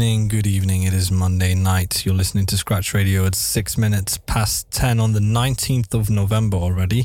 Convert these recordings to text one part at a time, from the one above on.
evening, good evening. It is Monday night. You're listening to Scratch Radio. It's six minutes past 10 on the 19th of November already.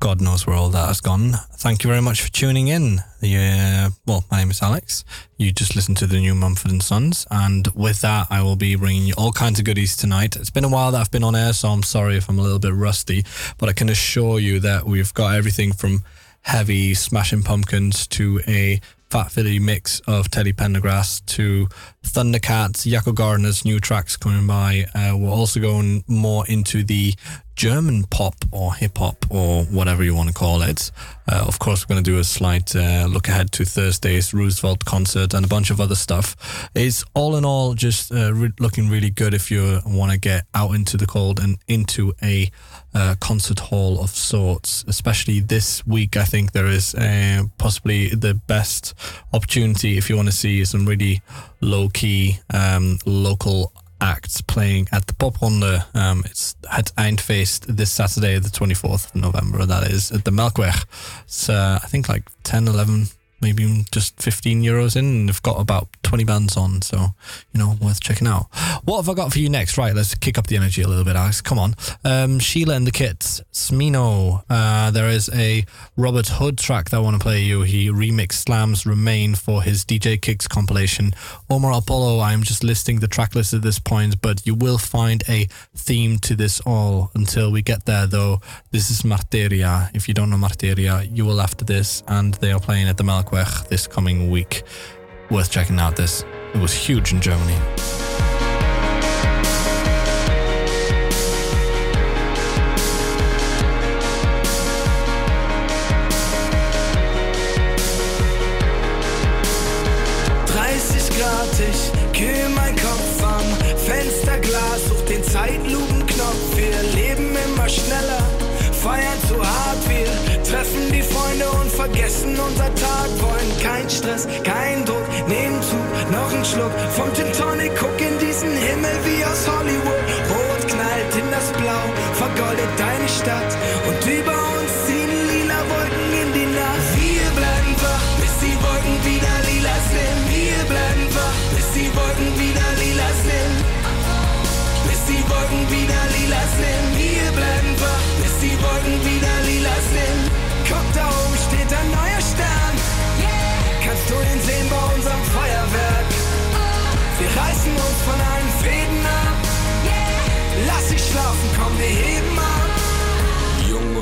God knows where all that has gone. Thank you very much for tuning in. Yeah, uh, well, my name is Alex. You just listened to the new Mumford and Sons, and with that, I will be bringing you all kinds of goodies tonight. It's been a while that I've been on air, so I'm sorry if I'm a little bit rusty, but I can assure you that we've got everything from heavy smashing pumpkins to a Fat Philly mix of Teddy Pendergrass to Thundercats, Jacco Gardner's new tracks coming by. Uh, we're also going more into the German pop or hip hop or whatever you want to call it. Uh, of course, we're going to do a slight uh, look ahead to Thursday's Roosevelt concert and a bunch of other stuff. It's all in all just uh, re- looking really good if you want to get out into the cold and into a uh, concert hall of sorts. Especially this week, I think there is uh, possibly the best opportunity if you want to see some really low key um, local acts playing at the Pop Ronde. Um, it's at Eindfeest this Saturday, the 24th of November. That is at the Melkweg. It's, uh, I think, like 10, 11, maybe just 15 euros in. And they've got about 20 bands on. So, you know, worth checking out. What have I got for you next? Right, let's kick up the energy a little bit, Alex. Come on. Um, Sheila and the Kits, Smino. Uh, there is a Robert Hood track that I want to play you. He remixed Slam's Remain for his DJ Kicks compilation. Omar Apollo, I'm just listing the track list at this point, but you will find a theme to this all until we get there, though. This is Marteria. If you don't know Marteria, you will after this, and they are playing at the This coming week. Worth checking out this. It was huge in Germany. Unser Tag. Wollen kein Stress, kein Druck, nehmen zu, noch ein Schluck vom Gin Tonic. Guck in diesen Himmel wie aus Hollywood. Rot knallt in das Blau, vergoldet deine Stadt. Und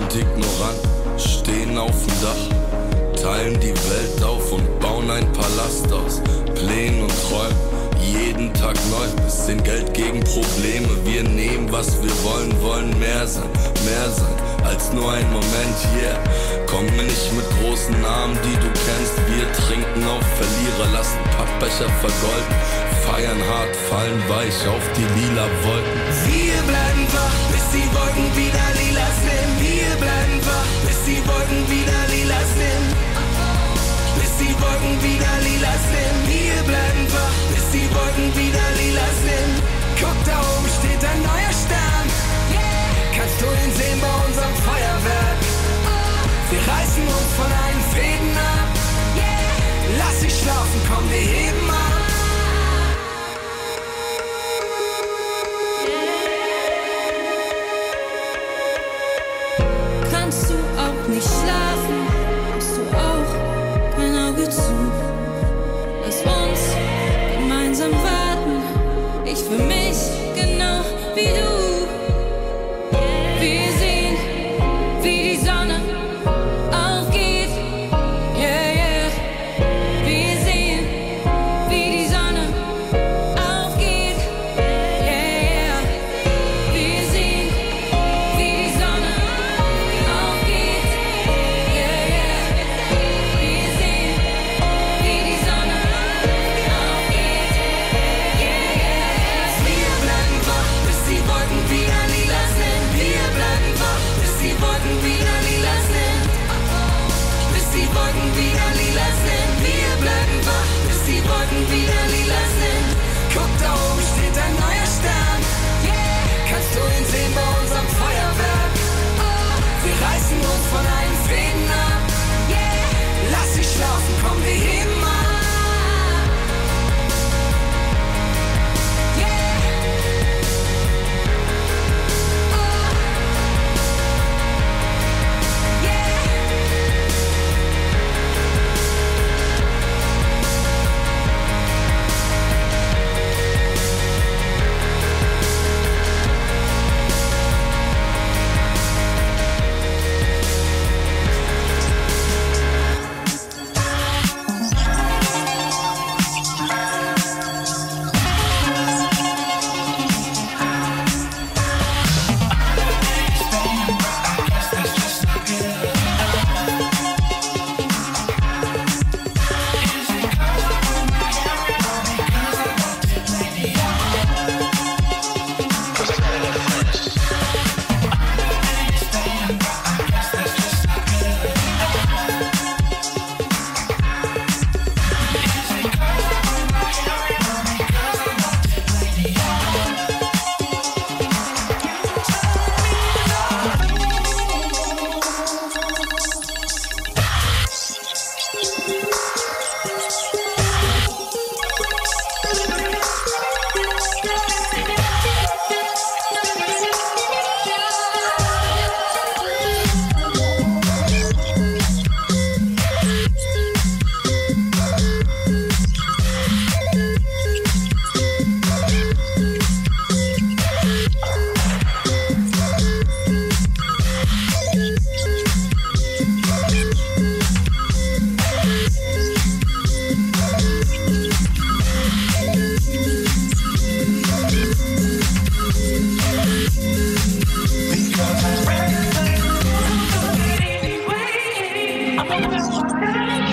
und ignorant stehen auf dem Dach, teilen die Welt auf und bauen ein Palast aus Plänen und Träumen. Jeden Tag neu, bisschen Geld gegen Probleme. Wir nehmen, was wir wollen, wollen mehr sein, mehr sein als nur ein Moment, yeah. Komm nicht mit großen Namen, die du kennst. Wir trinken auf Verlierer, lassen Pappbecher vergolden. Feiern hart, fallen weich auf die lila Wolken. Wir bleiben komm, wir heben Oh, my God.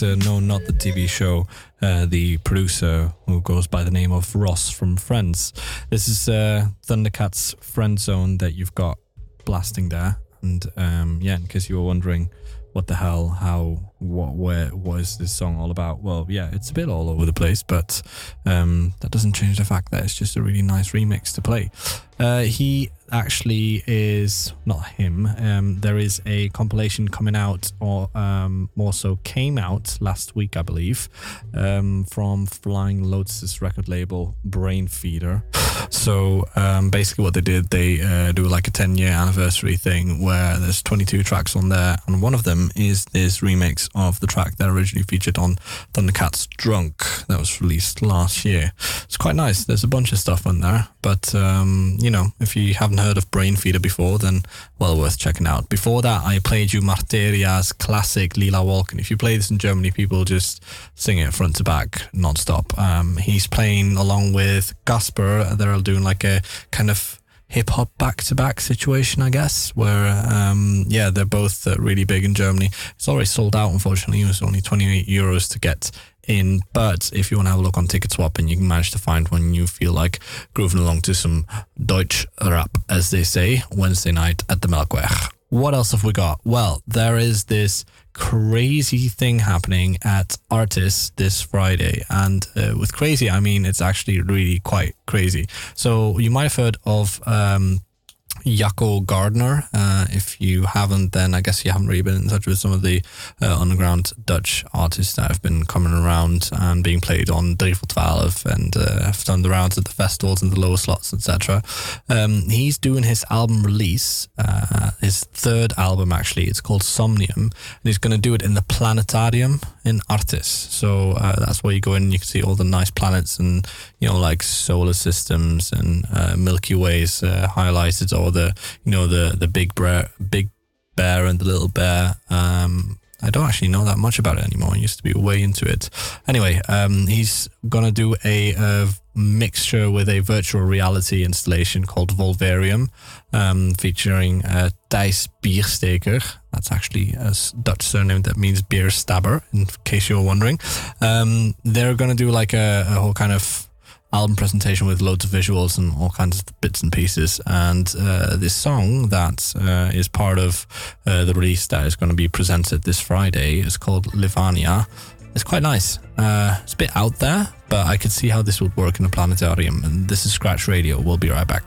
No, not the TV show. Uh, the producer who goes by the name of Ross from Friends. This is uh, Thundercat's Friend Zone that you've got blasting there. And um, yeah, in case you were wondering what the hell, how, what, where, what is this song all about? Well, yeah, it's a bit all over the place, but um, that doesn't change the fact that it's just a really nice remix to play. Uh, he actually is not him. Um, there is a compilation coming out, or um, more so came out last week, I believe, um, from Flying Lotus's record label, Brainfeeder. So um, basically, what they did, they uh, do like a 10 year anniversary thing where there's 22 tracks on there, and one of them is this remix of the track that originally featured on Thundercat's Drunk that was released last year. It's quite nice. There's a bunch of stuff on there, but um, you know, if you haven't heard of Brainfeeder before, then well worth checking out. Before that, I played you Marteria's classic Lila Wolken. If you play this in Germany, people just sing it front to back non-stop. Um, he's playing along with Casper. They're doing like a kind of hip hop back to back situation, I guess, where, um, yeah, they're both uh, really big in Germany. It's already sold out, unfortunately. It was only 28 euros to get in. But if you want to have a look on Ticketswap and you can manage to find one, you feel like grooving along to some Deutsch rap, as they say, Wednesday night at the Melkweg. What else have we got? Well, there is this crazy thing happening at Artis this Friday. And uh, with crazy, I mean it's actually really quite crazy. So you might have heard of um, Jacco Gardner. Uh, if you haven't, then I guess you haven't really been in touch with some of the uh, underground Dutch artists that have been coming around and being played on 3 for 12 and uh, have done the rounds at the festivals and the lower slots, etc. Um, he's doing his album release, uh, his third album actually. It's called Somnium, and he's going to do it in the Planetarium in Artis. So uh, that's where you go in and you can see all the nice planets and, you know, like solar systems and uh, Milky Ways highlighted or the, you know, the, the big bear, big bear and the little bear. Um, I don't actually know that much about it anymore. I used to be way into it. Anyway, um, he's to do a, uh mixture with a virtual reality installation called Volvarium, um, featuring uh, Thijs Biersteker. That's actually a Dutch surname that means beer stabber, in case you're wondering. Um, they're to do like a, a whole kind of album presentation with loads of visuals and all kinds of bits and pieces. And uh, this song that uh, is part of uh, the release that is going to be presented this Friday is called Levania. It's quite nice. Uh, it's a bit out there, but I could see how this would work in a planetarium. And this is Scratch Radio. We'll be right back.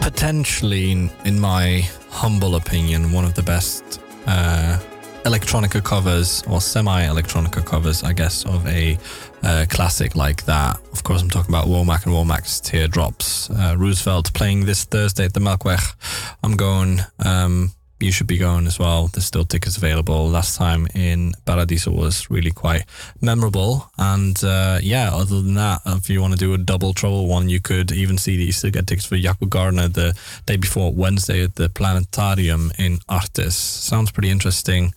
Potentially, in, my humble opinion, one of the best uh, electronica covers or semi-electronica covers, I guess, of a uh, classic like that. Of course, I'm talking about Womack and Womack's Teardrops. Uh, Roosevelt playing this Thursday at the Melkweg. I'm going. Um, you should be going as well. There's still tickets available. Last time in Paradiso was really quite memorable. And uh, yeah, other than that, if you want to do a double trouble one, you could even see that you still get tickets for Jacco Gardner the day before Wednesday at the Planetarium in Artis. Sounds pretty interesting.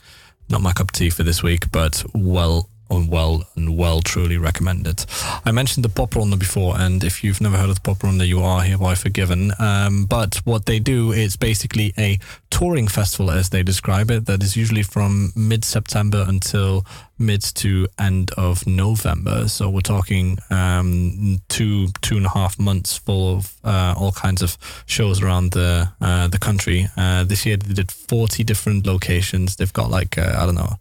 Not my cup of tea for this week, but well well and well truly recommend it. I mentioned the Popronde before, and if you've never heard of the Popronde, you are hereby forgiven. Um, but what they do is basically a touring festival, as they describe it, that is usually from mid September until mid to end of November. So we're talking um, two two and a half months full of uh, all kinds of shows around the uh, the country. Uh, this year they did forty different locations. They've got like uh, I don't know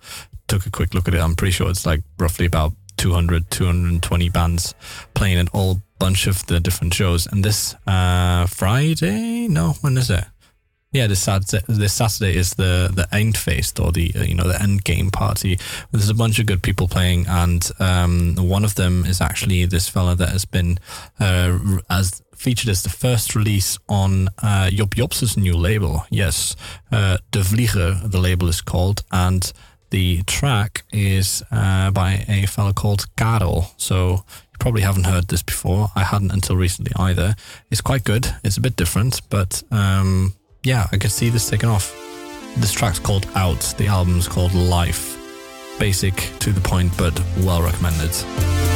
took a quick look at it. I'm pretty sure it's like roughly about 200, 220 bands playing at all bunch of the different shows. And this uh, Friday, no, when is it? Yeah, this Saturday, this Saturday is the the Eindfeest or the you know the end game party. There's a bunch of good people playing, and um, one of them is actually this fella that has been uh, as featured as the first release on uh, Job Jobs' new label. Yes, uh, De Vlieger, the label is called, and the track is uh, by a fellow called Karel. So you probably haven't heard this before. I hadn't until recently either. It's quite good. It's a bit different, but um, yeah, I could see this taking off. This track's called Out. The album's called Life. Basic, to the point, but well recommended.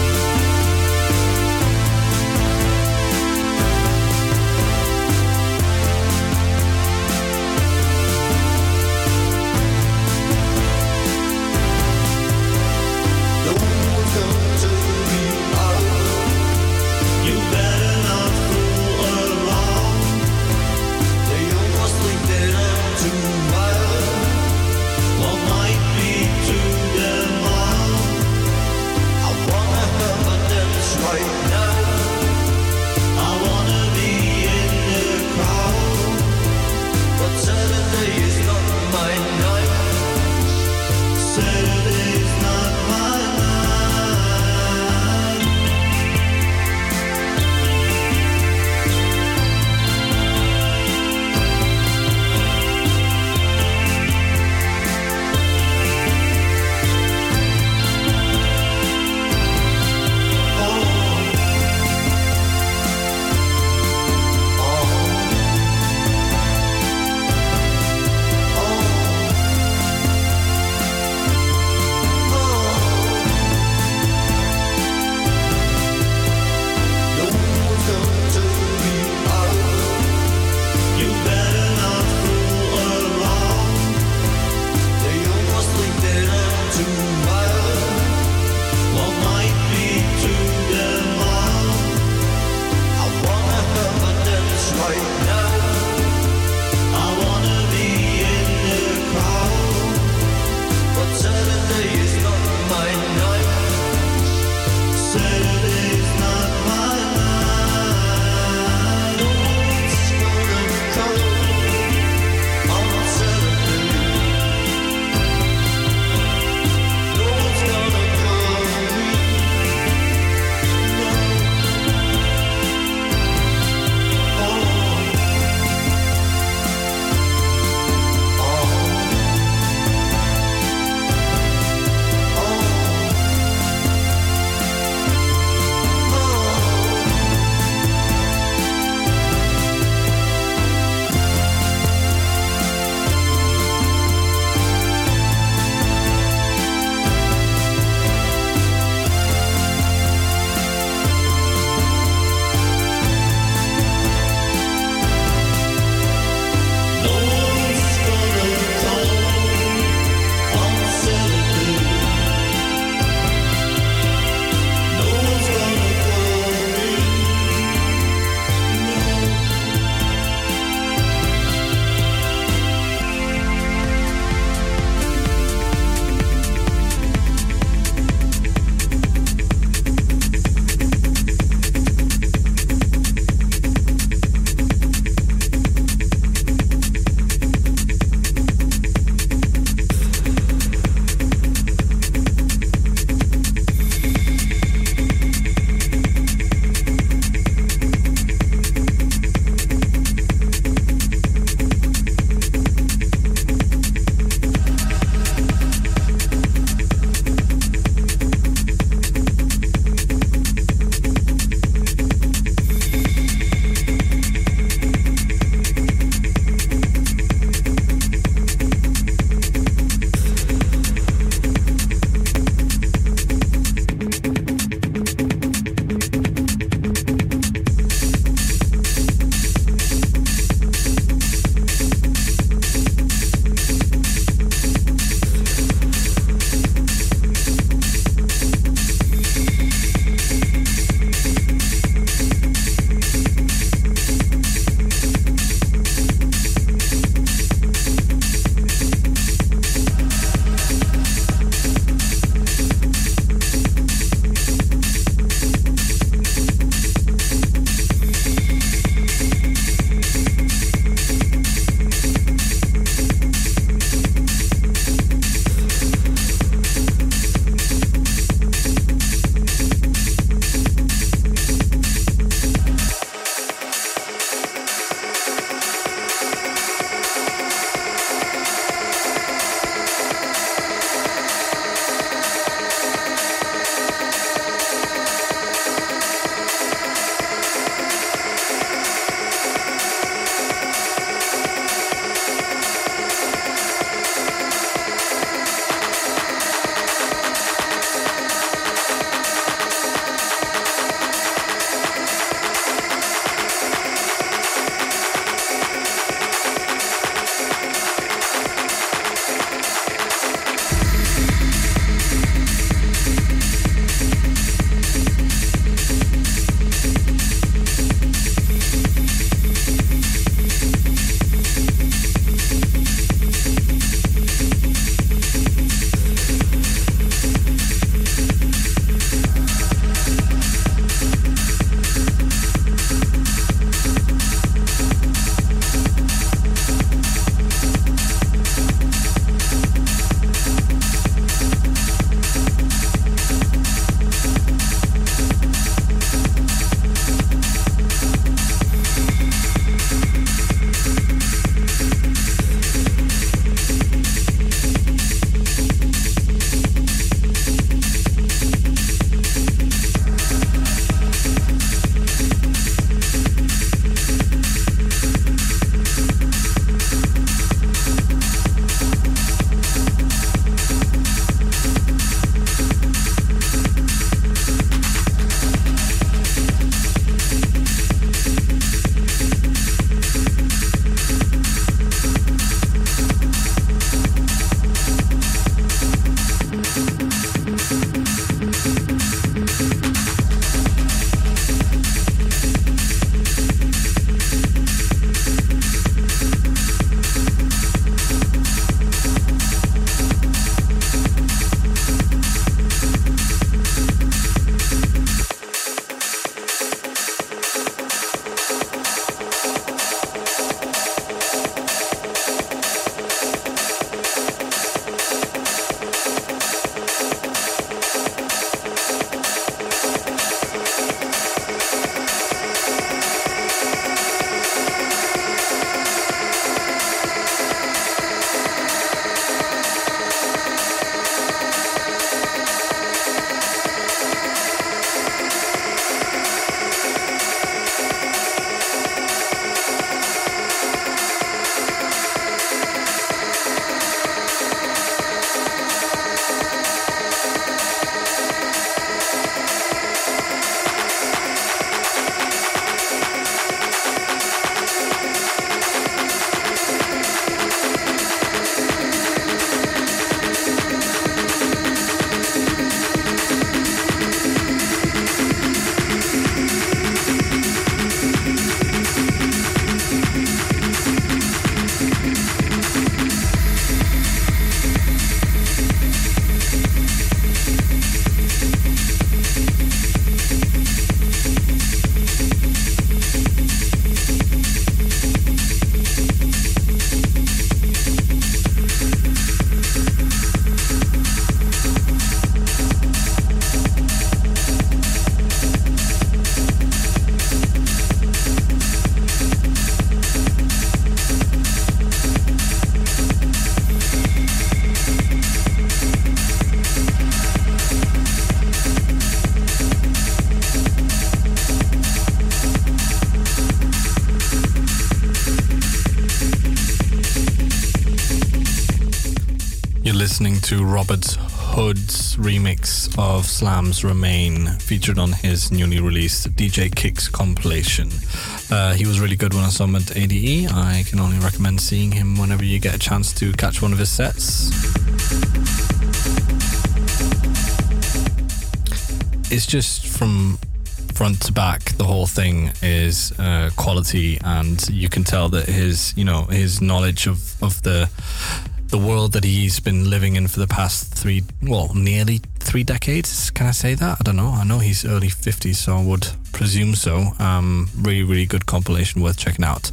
Listening to Robert Hood's remix of Slam's Remain, featured on his newly released DJ Kicks compilation. Uh, he was really good when I saw him at ADE. I can only recommend seeing him whenever you get a chance to catch one of his sets. It's just from front to back, the whole thing is uh, quality, and you can tell that his, you know, his knowledge of of the the world that he's been living in for the past three, well, nearly three decades. Can I say that? I don't know. I know he's early 50s, so I would presume so. Um, really, really good compilation worth checking out.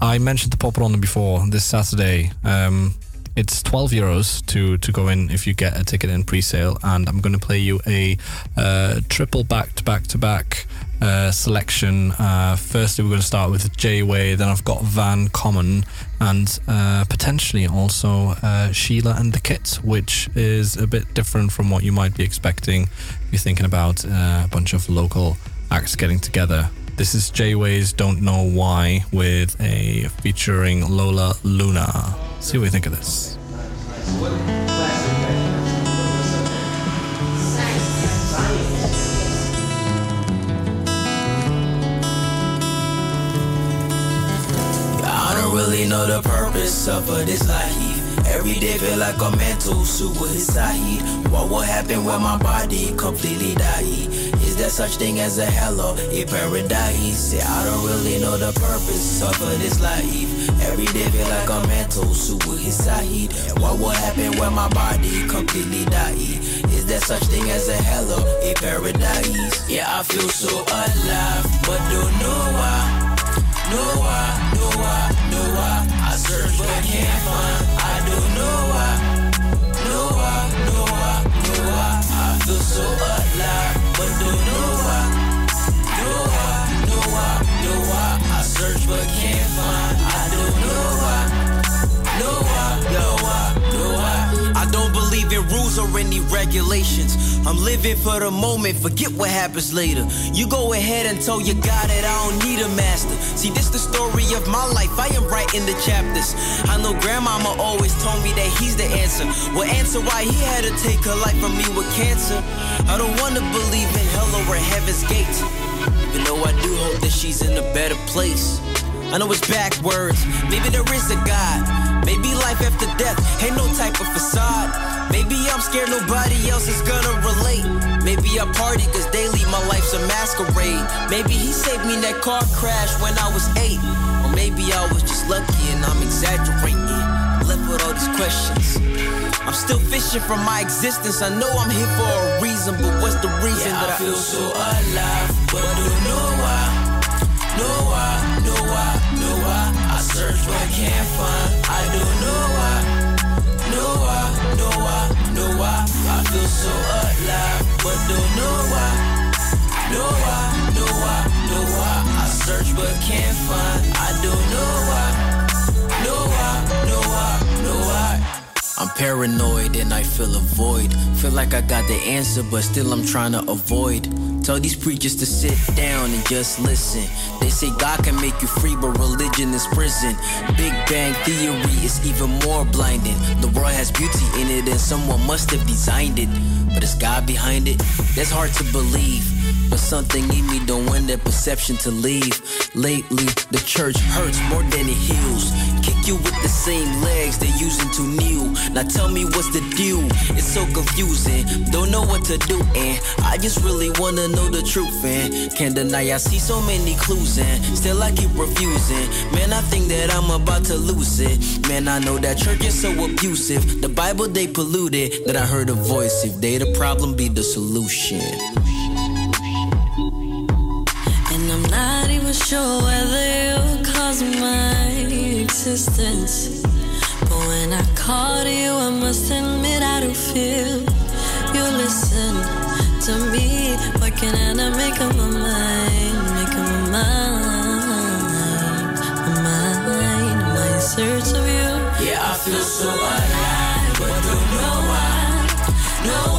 I mentioned the Popronde before this Saturday. Um, it's 12 euros to, to go in if you get a ticket in pre sale, and I'm going to play you a uh, triple back to back to back uh, selection. Uh, firstly, we're going to start with Jay Way, then I've got Van Common, and uh, potentially also uh, Sheila and the Kit, which is a bit different from what you might be expecting if you're thinking about uh, a bunch of local acts getting together. This is Jay Way's Don't Know Why with a featuring Lola Luna. See what you think of this. Really know the purpose of this life. Every day feel like a mental suicide. What will happen when my body completely die? Is there such thing as a hell or a paradise? Say I don't really know the purpose of this life. Every day feel like a mental suicide. What will happen when my body completely die? Is there such thing as a hell or a paradise? Yeah, I feel so alive, but don't know why. Know why, know why, know why. I search but can't find. I don't know why. Know why, know why, know why. I feel so alive, but don't know why. Know why, know why, know why. I search but can't find. Rules or any regulations. I'm living for the moment, forget what happens later. You go ahead and tell your God that I don't need a master. See, this the story of my life, I am writing the chapters. I know grandmama always told me that he's the answer. Well, answer why he had to take her life from me with cancer. I don't wanna believe in hell or heaven's gate. Even though I do hope that she's in a better place. I know it's backwards, maybe there is a God. Maybe life after death ain't no type of facade. Maybe I'm scared nobody else is gonna relate. Maybe I party cause daily my life's a masquerade. Maybe he saved me in that car crash when I was eight. Or maybe I was just lucky and I'm exaggerating. Left with all these questions. I'm still fishing for my existence. I know I'm here for a reason, but what's the reason Yeah, that I I feel so alive? But don't know why. Know why, know why, know why. I search but I can't find. I don't know why. Why. I feel so alive, but don't know why. Know why, know why, know why. I search but can't find. I don't know paranoid and I feel a void. Feel like I got the answer, but still I'm trying to avoid. Tell these preachers to sit down and just listen. They say God can make you free, but religion is prison. Big Bang Theory is even more blinding. The world has beauty in it, and someone must have designed it. But it's God behind it. That's hard to believe. But something in me don't want that perception to leave. Lately, the church hurts more than it heals. Kick you with the same legs they're using to kneel. Now tell me what's the deal? It's so confusing. Don't know what to do, and I just really wanna know the truth, and can't deny I see so many clues, and still I keep refusing. Man, I think that I'm about to lose it. Man, I know that church is so abusive. The Bible they polluted. That I heard a voice. If they the problem, be the solution. And I'm not even sure whether you caused my existence. But when I call to you, I must admit I do feel you listen to me. Working and I make up my mind, make up my mind, my mind. I search of you? Yeah, I feel so alive, but don't know why. Know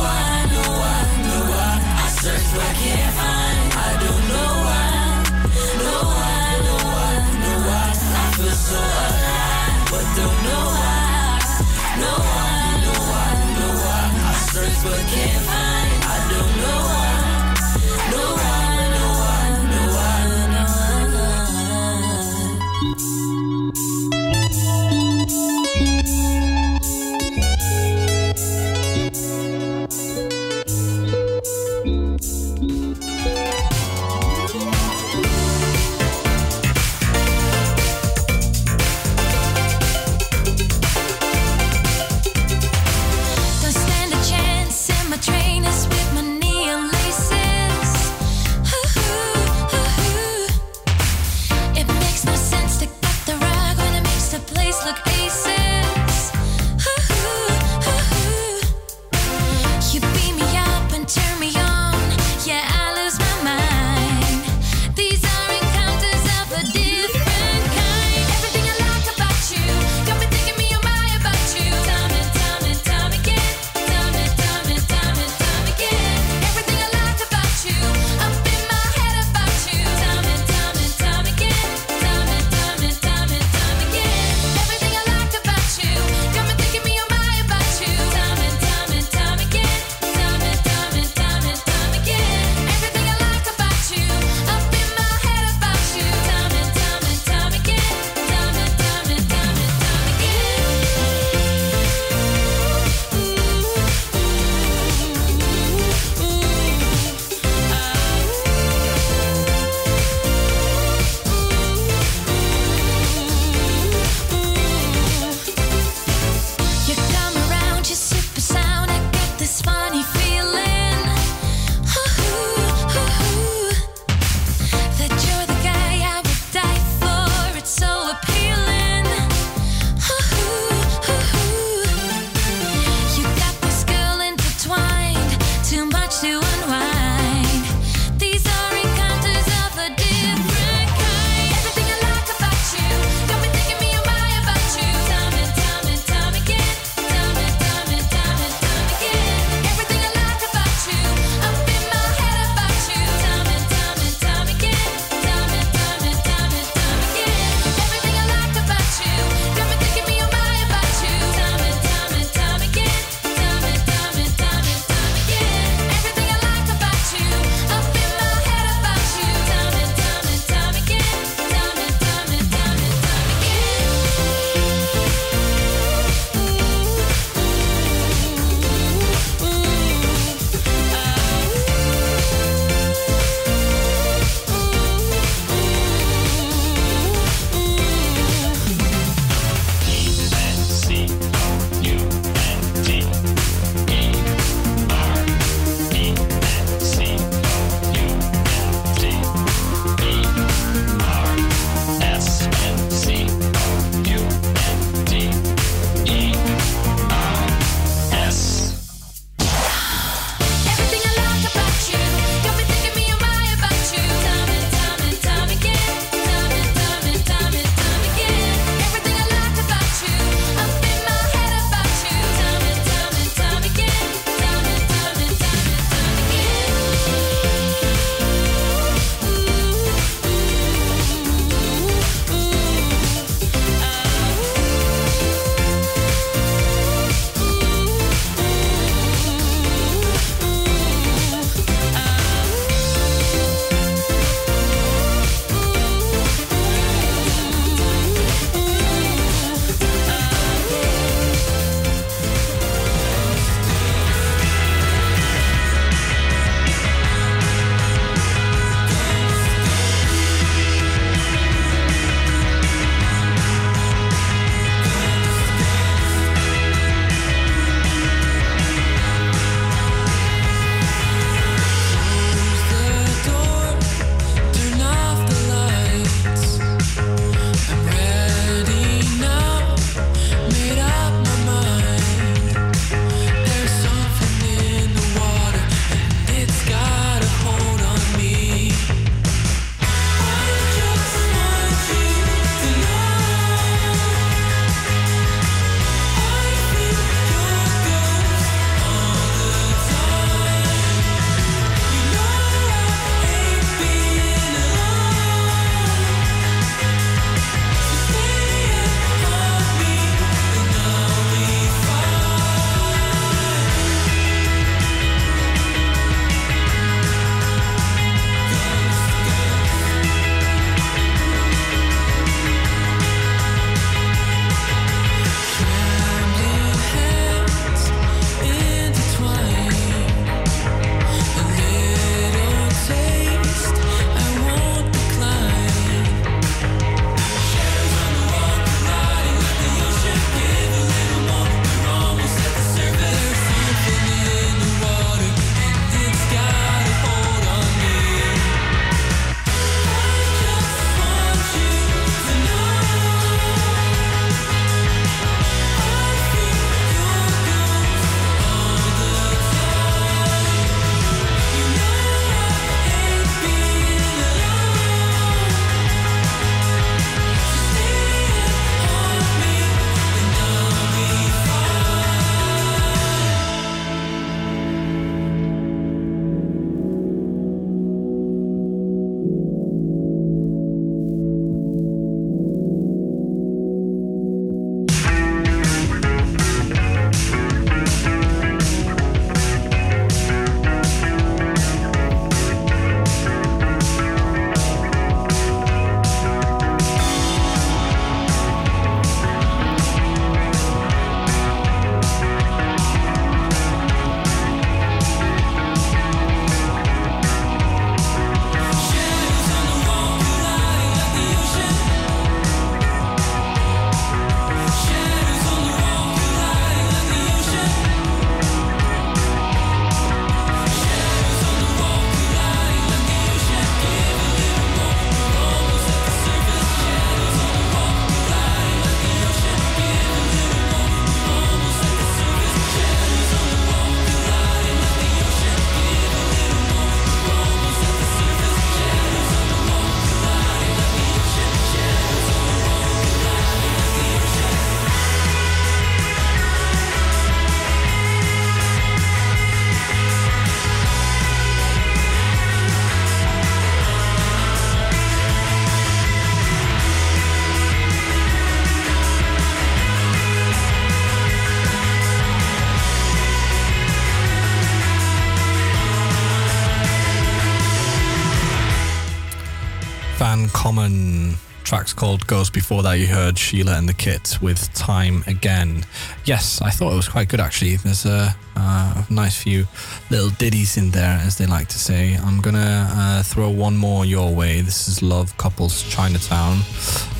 Tracks called Goes Before that you heard Sheila and the Kit with Time Again. Yes, I thought it was quite good actually. There's a, a nice few little ditties in there, as they like to say. I'm gonna uh, throw one more your way. This is Love Couples Chinatown.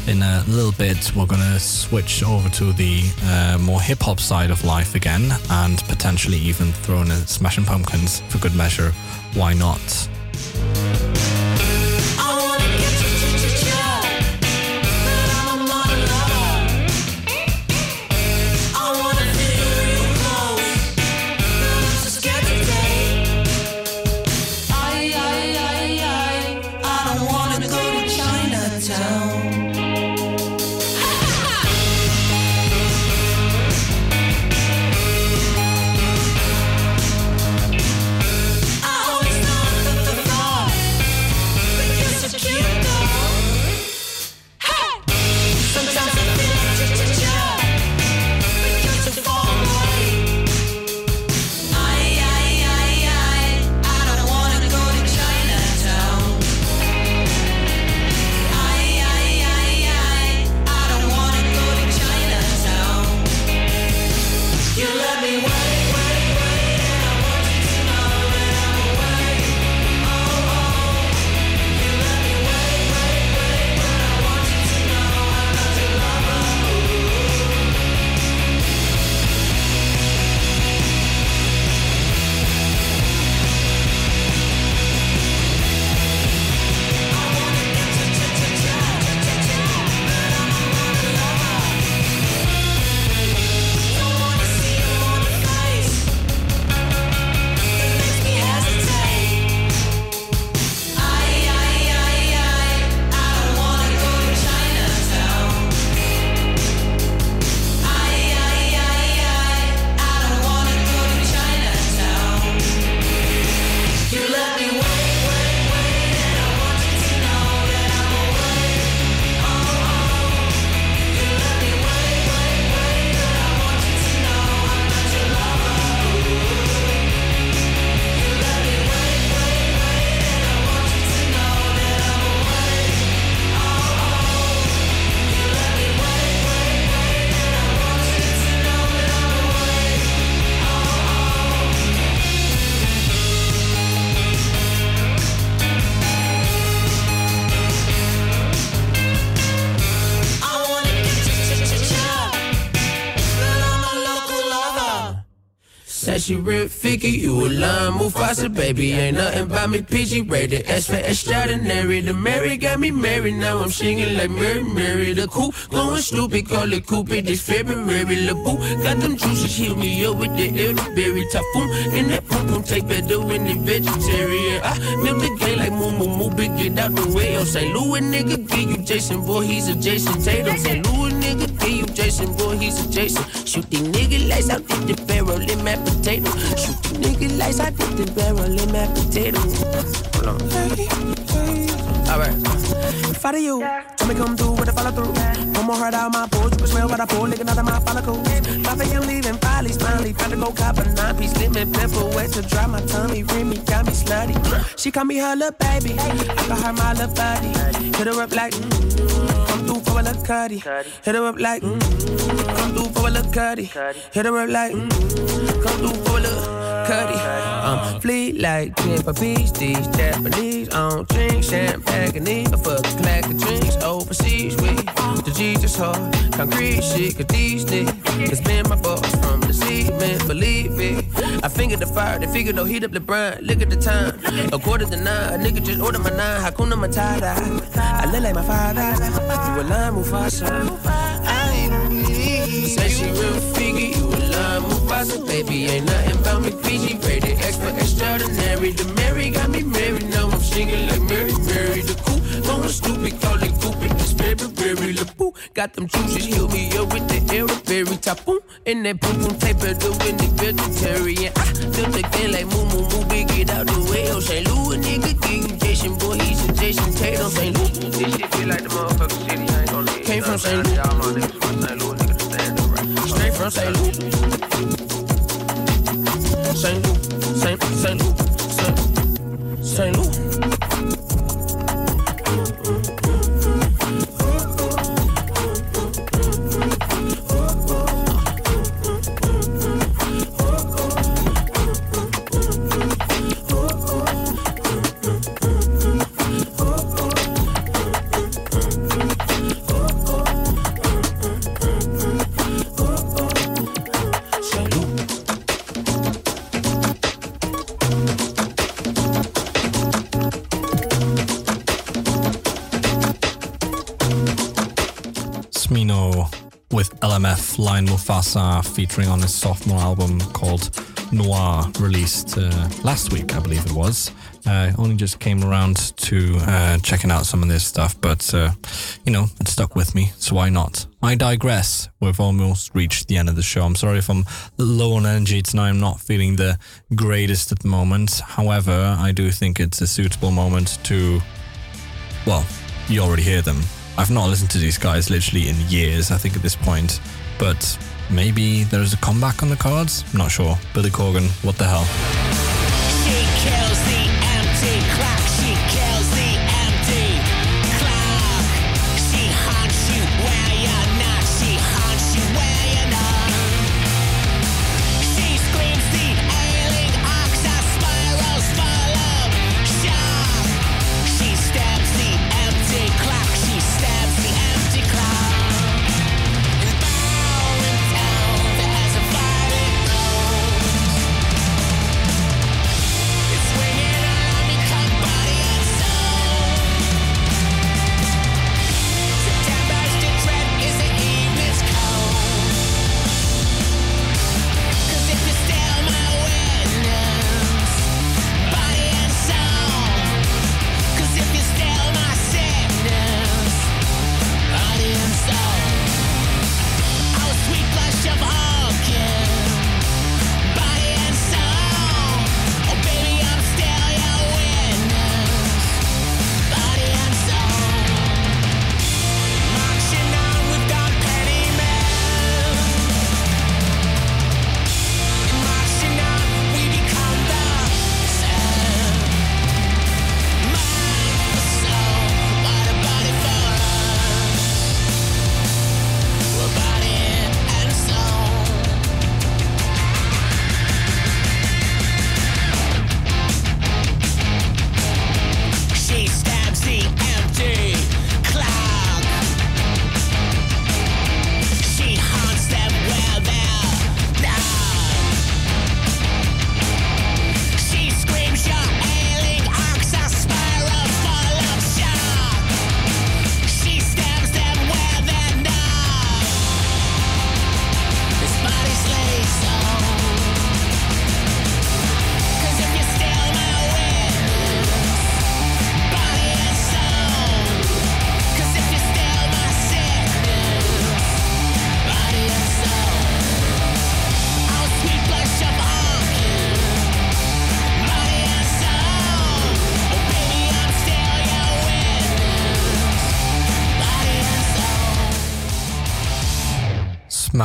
In a little bit, we're gonna switch over to the uh, more hip hop side of life again, and potentially even throw in a Smashing Pumpkins for good measure. Why not? A lime Mufasa, baby. Ain't nothing about me PG rated. S for extraordinary. The Mary got me married, now I'm singing like Mary, Mary. The cool, going stupid, call it Cupid. This February, La Boo. Got them juices, heal me up with the elderberry typhoon. in that pum pum take better when they vegetarian. I milk the game like moo moo moo, big get out the way. Oh, St. Louis nigga, give you Jason, boy, he's a Jayson Tatum. St. Louis nigga, give you Jason, boy, he's a Jason. Shoot the nigga lights out, did the barrel in my potato. Shoot the nigga lights out, did the barrel in my potato. Hold on. Alright. If I do you, tell me come through with a follow through. One more heart out my porch, you can smell what I pour, licking out of my follicles. Loving you leaving, finally smiley, trying to go cop a nine piece, lemon pepper, wet to dry my tummy, Remy got me slutty. She call me her little baby, I call her my little buddy. Hit her up like, mm, come through for a little cutty. Hit her up like, mm, come through for a little cutty. Hit her up like, mm, come through for a little Um, fleet like for peace, these Japanese. I don't drink champagne, I fuck a clack of drinks overseas with the Jesus heart. Concrete shit, cause these niggas has been my boss from the seed, man, believe it. I fingered the fire, they figured no heat up the brine. Look at the time, a quarter to nine. A nigga just ordered my nine, Hakuna Matata. I look like my father, you a line Mufasa. Say she real figure, you a line Mufasa, baby. Ain't nothing about me PG rated, X for extraordinary. The Mary got me married, now I'm singing like Mary, Mary. The cool, going stupid, call it Cupid. This February, La Boo. Got them juices, heal me up with the air, elderberry tapoon. And that boom boom tape up in vegetarian. I feel the game like moo moo moo, big get out the way. Oh, St. Louis nigga, you Jason, boy, he's a Jayson Tatum. St. Louis. This shit feel like the motherfucking city. I ain't gonna. Came from St. Louis. Y'all my niggas from St. Louis, niggas stand up right. Straight from St. Louis. Louis, St. St. Louis, St. St. Louis. Mufasa featuring on his sophomore album called Noir, released uh, last week, I believe it was. Uh, only just came around to uh, checking out some of this stuff, but uh, you know, it stuck with me, so why not? I digress. We've almost reached the end of the show. I'm sorry if I'm low on energy tonight. I'm not feeling the greatest at the moment. However, I do think it's a suitable moment to, well, you already hear them. I've not listened to these guys literally in years, I think, at this point, but maybe there's a comeback on the cards? Not sure. Billy Corgan, what the hell?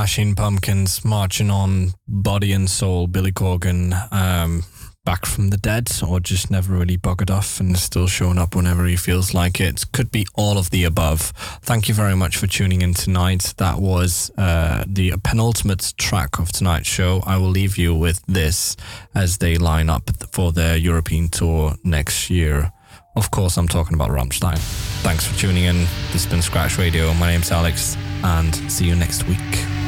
Smashing Pumpkins, marching on body and soul. Billy Corgan, um, back from the dead, or just never really buggered off and still showing up whenever he feels like it. Could be all of the above. Thank you very much for tuning in tonight. That was uh, the penultimate track of tonight's show. I will leave you with this as they line up for their European tour next year. Of course, I'm talking about Rammstein. Thanks for tuning in. This has been Scratch Radio. My name's Alex, and see you next week.